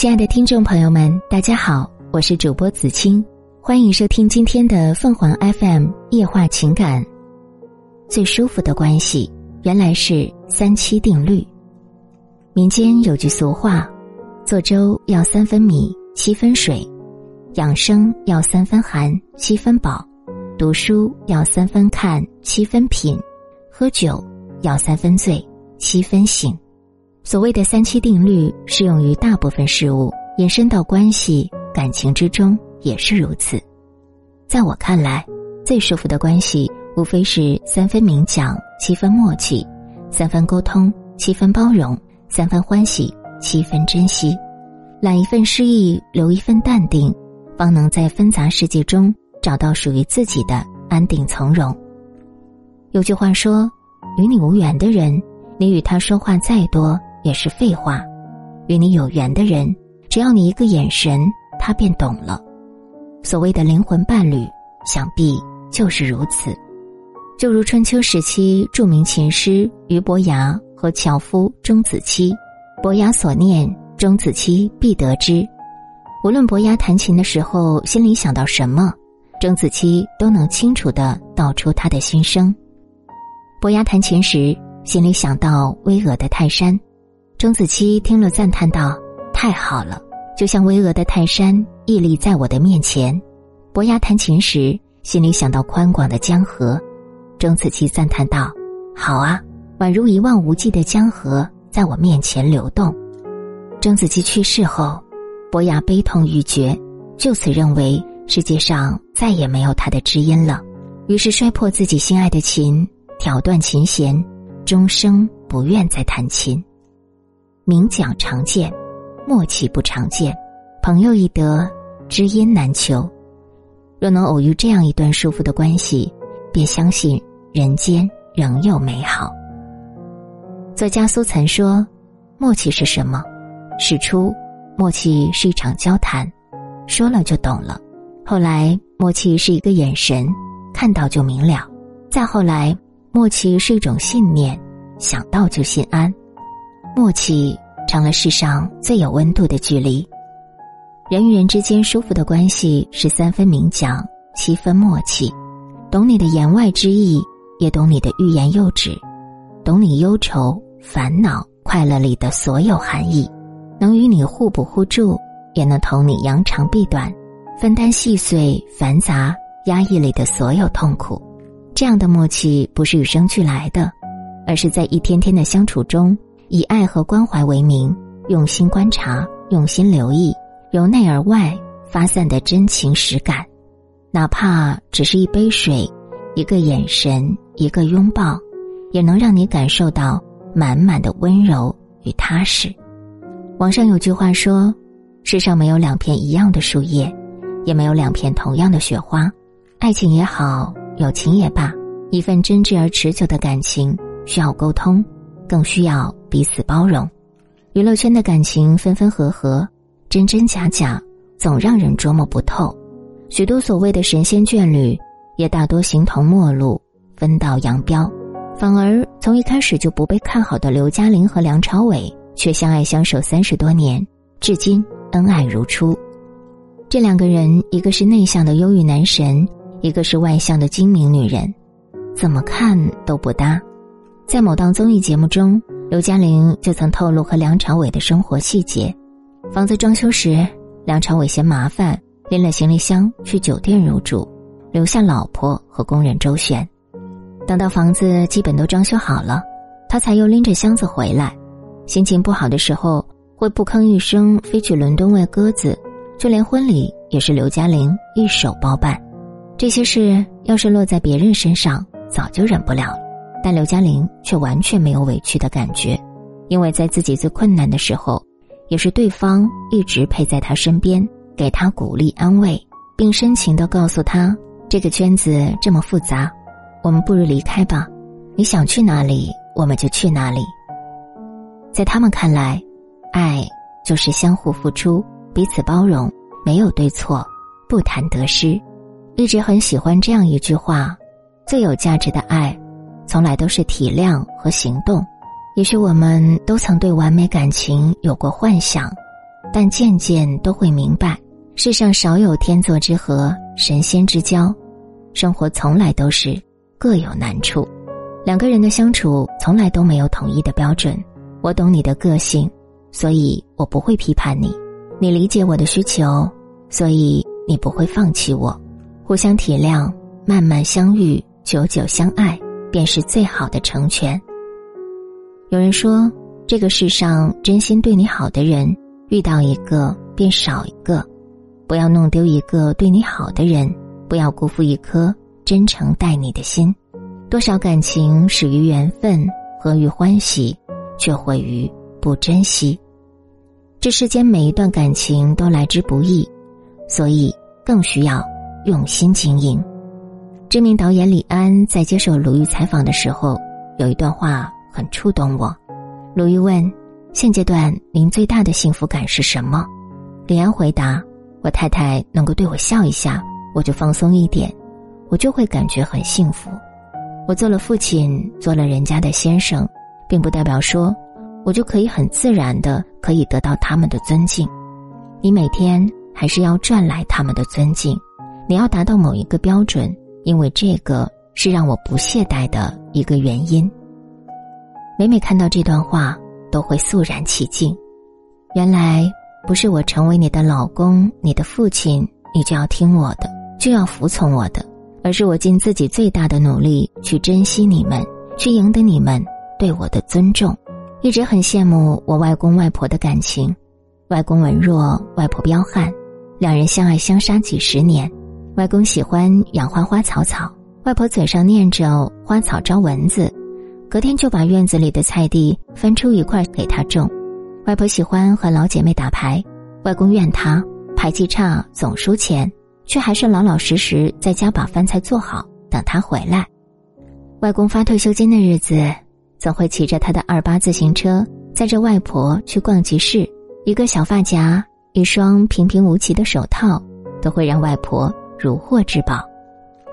亲爱的听众朋友们，大家好，我是主播子清，欢迎收听今天的凤凰 FM 夜话情感。最舒服的关系，原来是三七定律。民间有句俗话：做粥要三分米，七分水；养生要三分寒，七分饱；读书要三分看，七分品；喝酒要三分醉，七分醒。所谓的三七定律适用于大部分事物，延伸到关系、感情之中也是如此。在我看来，最舒服的关系无非是三分明讲，七分默契；三分沟通，七分包容；三分欢喜，七分珍惜。揽一份诗意，留一份淡定，方能在纷杂世界中找到属于自己的安定从容。有句话说：“与你无缘的人，你与他说话再多。”也是废话，与你有缘的人，只要你一个眼神，他便懂了。所谓的灵魂伴侣，想必就是如此。就如春秋时期著名琴师俞伯牙和樵夫钟子期，伯牙所念，钟子期必得之。无论伯牙弹琴的时候心里想到什么，钟子期都能清楚的道出他的心声。伯牙弹琴时心里想到巍峨的泰山。钟子期听了，赞叹道：“太好了，就像巍峨的泰山屹立在我的面前。”伯牙弹琴时，心里想到宽广的江河。钟子期赞叹道：“好啊，宛如一望无际的江河在我面前流动。”钟子期去世后，伯牙悲痛欲绝，就此认为世界上再也没有他的知音了，于是摔破自己心爱的琴，挑断琴弦，终生不愿再弹琴。明讲常见，默契不常见。朋友易得，知音难求。若能偶遇这样一段舒服的关系，便相信人间仍有美好。作家苏岑说：“默契是什么？始初，默契是一场交谈，说了就懂了；后来，默契是一个眼神，看到就明了；再后来，默契是一种信念，想到就心安。”默契成了世上最有温度的距离。人与人之间舒服的关系是三分明讲，七分默契，懂你的言外之意，也懂你的欲言又止，懂你忧愁、烦恼、快乐里的所有含义，能与你互补互助，也能同你扬长避短，分担细碎、繁杂、压抑里的所有痛苦。这样的默契不是与生俱来的，而是在一天天的相处中。以爱和关怀为名，用心观察，用心留意，由内而外发散的真情实感，哪怕只是一杯水、一个眼神、一个拥抱，也能让你感受到满满的温柔与踏实。网上有句话说：“世上没有两片一样的树叶，也没有两片同样的雪花。爱情也好，友情也罢，一份真挚而持久的感情需要沟通。”更需要彼此包容。娱乐圈的感情分分合合，真真假假，总让人捉摸不透。许多所谓的神仙眷侣，也大多形同陌路，分道扬镳。反而从一开始就不被看好的刘嘉玲和梁朝伟，却相爱相守三十多年，至今恩爱如初。这两个人，一个是内向的忧郁男神，一个是外向的精明女人，怎么看都不搭。在某档综艺节目中，刘嘉玲就曾透露和梁朝伟的生活细节：房子装修时，梁朝伟嫌麻烦，拎了行李箱去酒店入住，留下老婆和工人周旋。等到房子基本都装修好了，他才又拎着箱子回来。心情不好的时候，会不吭一声飞去伦敦喂鸽子，就连婚礼也是刘嘉玲一手包办。这些事要是落在别人身上，早就忍不了了。但刘嘉玲却完全没有委屈的感觉，因为在自己最困难的时候，也是对方一直陪在她身边，给她鼓励安慰，并深情的告诉她：“这个圈子这么复杂，我们不如离开吧。你想去哪里，我们就去哪里。”在他们看来，爱就是相互付出，彼此包容，没有对错，不谈得失。一直很喜欢这样一句话：“最有价值的爱。”从来都是体谅和行动。也许我们都曾对完美感情有过幻想，但渐渐都会明白，世上少有天作之合、神仙之交，生活从来都是各有难处。两个人的相处从来都没有统一的标准。我懂你的个性，所以我不会批判你；你理解我的需求，所以你不会放弃我。互相体谅，慢慢相遇，久久相爱，便是最好的成全。有人说，这个世上真心对你好的人。遇到一个便少一个，不要弄丢一个对你好的人，不要辜负一颗真诚待你的心。多少感情始于缘分，合于欢喜，却毁于不珍惜。这世间每一段感情都来之不易，所以更需要用心经营。知名导演李安在接受鲁豫采访的时候，有一段话很触动我。鲁豫问。现阶段您最大的幸福感是什么？李安回答：“我太太能够对我笑一下，我就放松一点，我就会感觉很幸福。我做了父亲，做了人家的先生，并不代表说，我就可以很自然的可以得到他们的尊敬。你每天还是要赚来他们的尊敬，你要达到某一个标准，因为这个是让我不懈怠的一个原因。每每看到这段话。”都会肃然起敬。原来不是我成为你的老公、你的父亲，你就要听我的，就要服从我的，而是我尽自己最大的努力去珍惜你们，去赢得你们对我的尊重。一直很羡慕我外公外婆的感情，外公文弱，外婆彪悍，两人相爱相杀几十年。外公喜欢养花花草草，外婆嘴上念着花草招蚊子。隔天就把院子里的菜地分出一块给他种。外婆喜欢和老姐妹打牌，外公怨他牌技差，总输钱，却还是老老实实在家把饭菜做好，等他回来。外公发退休金的日子，总会骑着他的二八自行车，载着外婆去逛集市。一个小发夹，一双平平无奇的手套，都会让外婆如获至宝。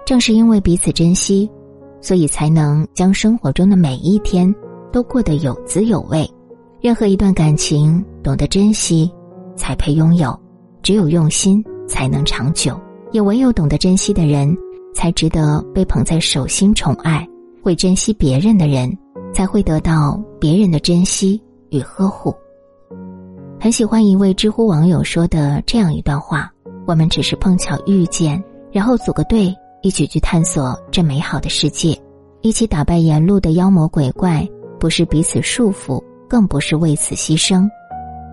正是因为彼此珍惜。所以才能将生活中的每一天都过得有滋有味。任何一段感情，懂得珍惜，才配拥有。只有用心，才能长久。也唯有懂得珍惜的人，才值得被捧在手心宠爱。会珍惜别人的人，才会得到别人的珍惜与呵护。很喜欢一位知乎网友说的这样一段话：我们只是碰巧遇见，然后组个队。一起去探索这美好的世界，一起打败沿路的妖魔鬼怪，不是彼此束缚，更不是为此牺牲。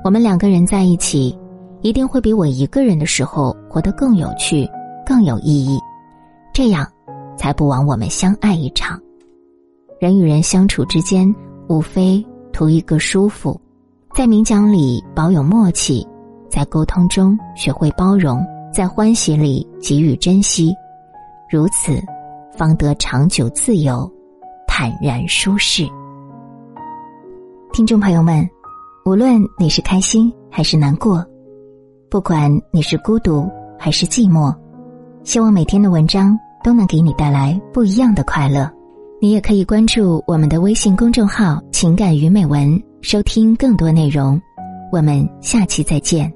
我们两个人在一起，一定会比我一个人的时候活得更有趣、更有意义。这样，才不枉我们相爱一场。人与人相处之间，无非图一个舒服，在明讲里保有默契，在沟通中学会包容，在欢喜里给予珍惜。如此，方得长久自由、坦然舒适。听众朋友们，无论你是开心还是难过，不管你是孤独还是寂寞，希望每天的文章都能给你带来不一样的快乐。你也可以关注我们的微信公众号“情感与美文”，收听更多内容。我们下期再见。